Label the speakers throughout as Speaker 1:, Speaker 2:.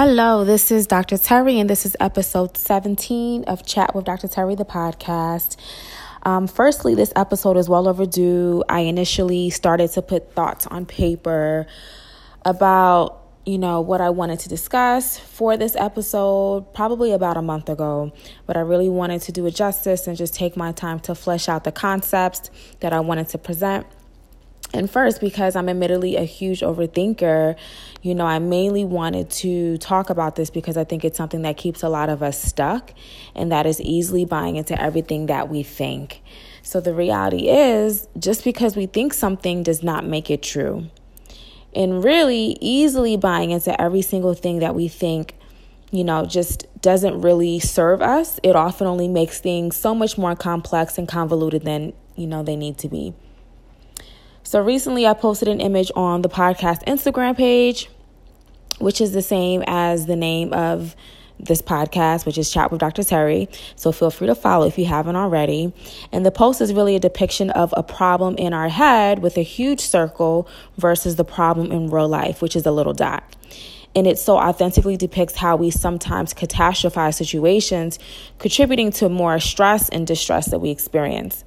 Speaker 1: Hello, this is Dr. Terry, and this is episode 17 of Chat with Dr. Terry, the podcast. Um, firstly, this episode is well overdue. I initially started to put thoughts on paper about, you know, what I wanted to discuss for this episode probably about a month ago, but I really wanted to do it justice and just take my time to flesh out the concepts that I wanted to present. And first, because I'm admittedly a huge overthinker, you know, I mainly wanted to talk about this because I think it's something that keeps a lot of us stuck and that is easily buying into everything that we think. So the reality is, just because we think something does not make it true. And really, easily buying into every single thing that we think, you know, just doesn't really serve us. It often only makes things so much more complex and convoluted than, you know, they need to be. So recently I posted an image on the podcast Instagram page, which is the same as the name of this podcast, which is Chat with Dr. Terry. So feel free to follow if you haven't already. And the post is really a depiction of a problem in our head with a huge circle versus the problem in real life, which is a little dot. And it so authentically depicts how we sometimes catastrophize situations, contributing to more stress and distress that we experience.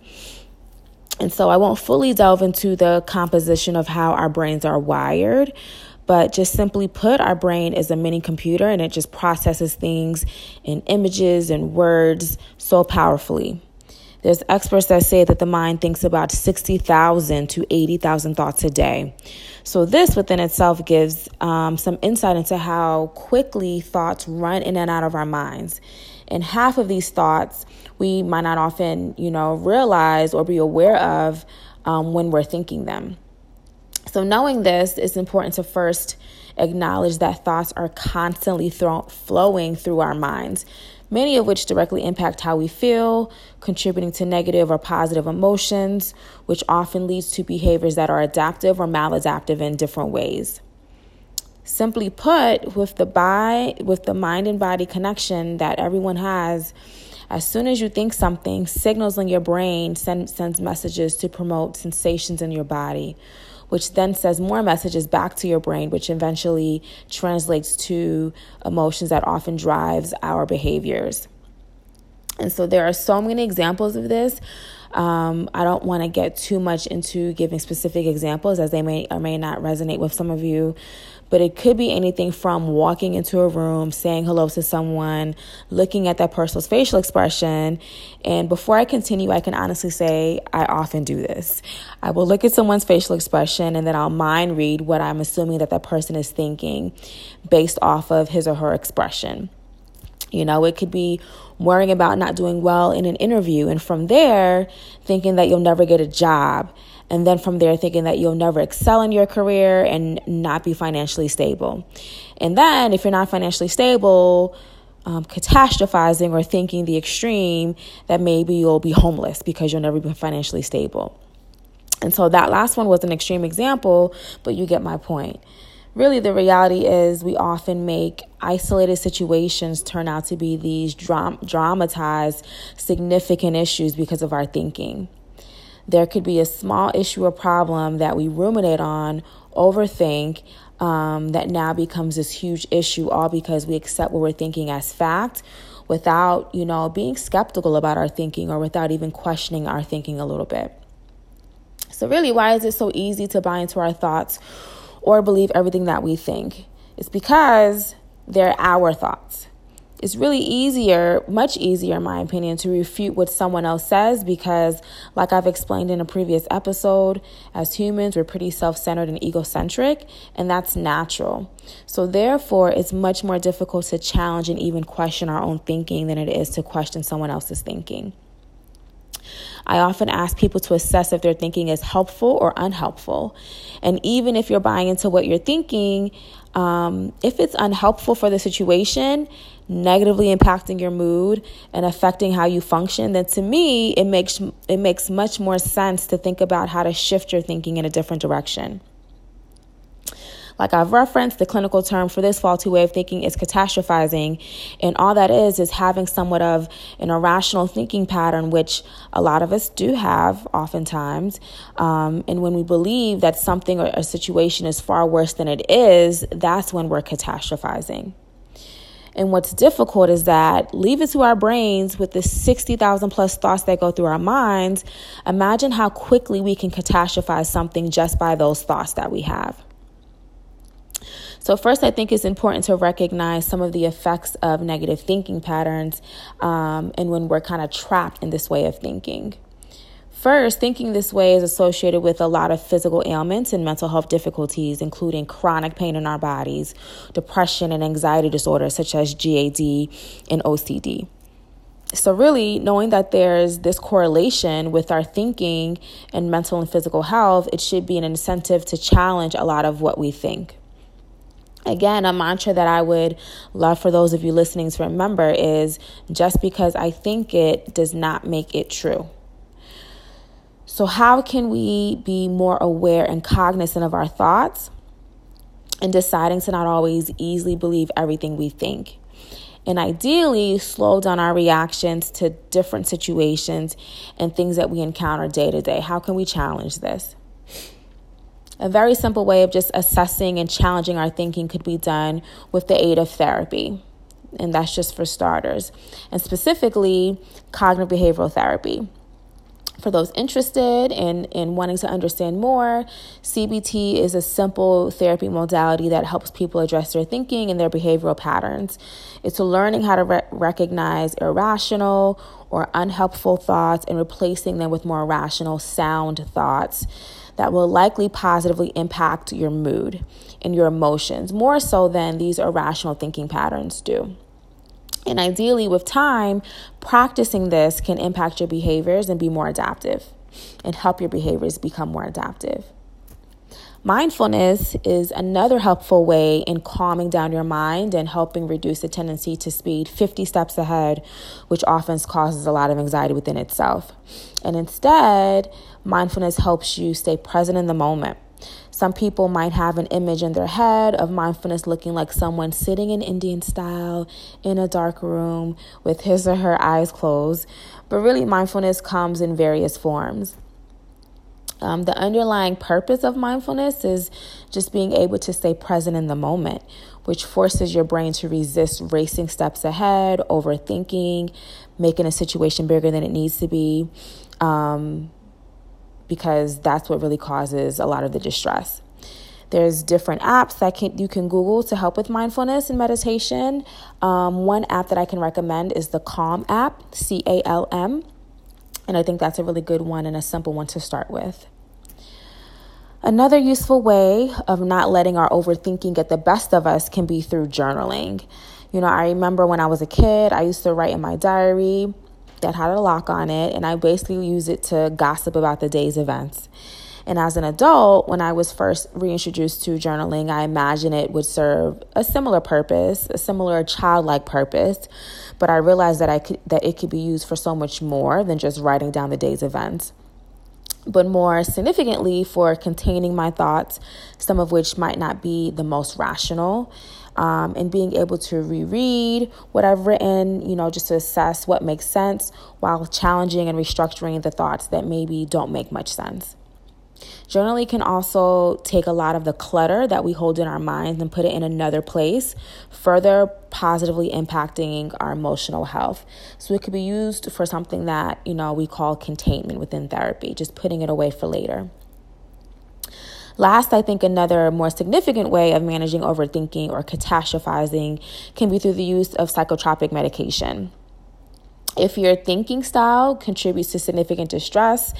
Speaker 1: And so I won't fully delve into the composition of how our brains are wired, but just simply put, our brain is a mini computer and it just processes things in images and words so powerfully. There's experts that say that the mind thinks about 60,000 to 80,000 thoughts a day. So, this within itself gives um, some insight into how quickly thoughts run in and out of our minds. And half of these thoughts we might not often, you know, realize or be aware of um, when we're thinking them. So, knowing this, it's important to first acknowledge that thoughts are constantly flowing through our minds, many of which directly impact how we feel, contributing to negative or positive emotions, which often leads to behaviors that are adaptive or maladaptive in different ways. Simply put, with the by with the mind and body connection that everyone has, as soon as you think something, signals in your brain send, sends messages to promote sensations in your body, which then says more messages back to your brain, which eventually translates to emotions that often drives our behaviors. And so there are so many examples of this. Um, I don't want to get too much into giving specific examples as they may or may not resonate with some of you. But it could be anything from walking into a room, saying hello to someone, looking at that person's facial expression. And before I continue, I can honestly say I often do this. I will look at someone's facial expression and then I'll mind read what I'm assuming that that person is thinking based off of his or her expression. You know, it could be worrying about not doing well in an interview, and from there, thinking that you'll never get a job. And then from there, thinking that you'll never excel in your career and not be financially stable. And then, if you're not financially stable, um, catastrophizing or thinking the extreme that maybe you'll be homeless because you'll never be financially stable. And so that last one was an extreme example, but you get my point really the reality is we often make isolated situations turn out to be these dram- dramatized significant issues because of our thinking there could be a small issue or problem that we ruminate on overthink um, that now becomes this huge issue all because we accept what we're thinking as fact without you know being skeptical about our thinking or without even questioning our thinking a little bit so really why is it so easy to buy into our thoughts or believe everything that we think. It's because they're our thoughts. It's really easier, much easier, in my opinion, to refute what someone else says because, like I've explained in a previous episode, as humans, we're pretty self centered and egocentric, and that's natural. So, therefore, it's much more difficult to challenge and even question our own thinking than it is to question someone else's thinking. I often ask people to assess if their thinking is helpful or unhelpful. And even if you're buying into what you're thinking, um, if it's unhelpful for the situation, negatively impacting your mood and affecting how you function, then to me, it makes it makes much more sense to think about how to shift your thinking in a different direction. Like I've referenced, the clinical term for this faulty way of thinking is catastrophizing. And all that is, is having somewhat of an irrational thinking pattern, which a lot of us do have oftentimes. Um, and when we believe that something or a situation is far worse than it is, that's when we're catastrophizing. And what's difficult is that leave it to our brains with the 60,000 plus thoughts that go through our minds. Imagine how quickly we can catastrophize something just by those thoughts that we have. So, first, I think it's important to recognize some of the effects of negative thinking patterns um, and when we're kind of trapped in this way of thinking. First, thinking this way is associated with a lot of physical ailments and mental health difficulties, including chronic pain in our bodies, depression, and anxiety disorders such as GAD and OCD. So, really, knowing that there's this correlation with our thinking and mental and physical health, it should be an incentive to challenge a lot of what we think. Again, a mantra that I would love for those of you listening to remember is just because I think it does not make it true. So, how can we be more aware and cognizant of our thoughts and deciding to not always easily believe everything we think? And ideally, slow down our reactions to different situations and things that we encounter day to day. How can we challenge this? A very simple way of just assessing and challenging our thinking could be done with the aid of therapy. And that's just for starters, and specifically cognitive behavioral therapy. For those interested in, in wanting to understand more, CBT is a simple therapy modality that helps people address their thinking and their behavioral patterns. It's learning how to re- recognize irrational or unhelpful thoughts and replacing them with more rational, sound thoughts that will likely positively impact your mood and your emotions, more so than these irrational thinking patterns do. And ideally, with time, practicing this can impact your behaviors and be more adaptive and help your behaviors become more adaptive. Mindfulness is another helpful way in calming down your mind and helping reduce the tendency to speed 50 steps ahead, which often causes a lot of anxiety within itself. And instead, mindfulness helps you stay present in the moment. Some people might have an image in their head of mindfulness looking like someone sitting in Indian style in a dark room with his or her eyes closed, but really, mindfulness comes in various forms. Um, the underlying purpose of mindfulness is just being able to stay present in the moment, which forces your brain to resist racing steps ahead, overthinking, making a situation bigger than it needs to be. Um, because that's what really causes a lot of the distress. There's different apps that can you can Google to help with mindfulness and meditation. Um, one app that I can recommend is the Calm app, C A L M, and I think that's a really good one and a simple one to start with. Another useful way of not letting our overthinking get the best of us can be through journaling. You know, I remember when I was a kid, I used to write in my diary that had a lock on it, and I basically use it to gossip about the day's events. And as an adult, when I was first reintroduced to journaling, I imagine it would serve a similar purpose, a similar childlike purpose. But I realized that I could that it could be used for so much more than just writing down the day's events. But more significantly, for containing my thoughts, some of which might not be the most rational um, and being able to reread what I've written, you know, just to assess what makes sense while challenging and restructuring the thoughts that maybe don't make much sense. Journaling can also take a lot of the clutter that we hold in our minds and put it in another place, further positively impacting our emotional health. So it could be used for something that, you know, we call containment within therapy, just putting it away for later. Last, I think another more significant way of managing overthinking or catastrophizing can be through the use of psychotropic medication. If your thinking style contributes to significant distress,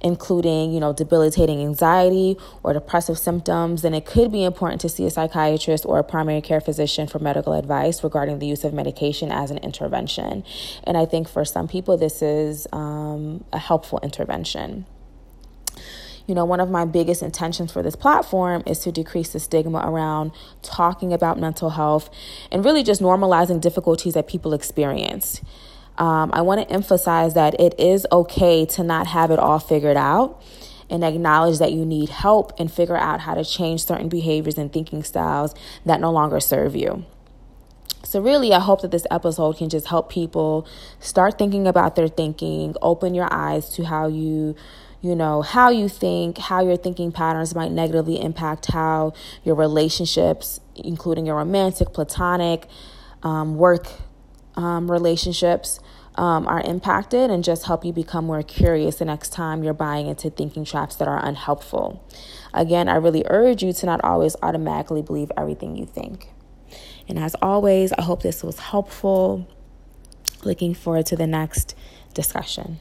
Speaker 1: including, you know, debilitating anxiety or depressive symptoms, then it could be important to see a psychiatrist or a primary care physician for medical advice regarding the use of medication as an intervention. And I think for some people, this is um, a helpful intervention you know, one of my biggest intentions for this platform is to decrease the stigma around talking about mental health and really just normalizing difficulties that people experience. Um, I want to emphasize that it is okay to not have it all figured out and acknowledge that you need help and figure out how to change certain behaviors and thinking styles that no longer serve you. So, really, I hope that this episode can just help people start thinking about their thinking, open your eyes to how you you know, how you think, how your thinking patterns might negatively impact how your relationships, including your romantic, platonic, um, work um, relationships um, are impacted and just help you become more curious the next time you're buying into thinking traps that are unhelpful. Again, I really urge you to not always automatically believe everything you think. And as always, I hope this was helpful. Looking forward to the next discussion.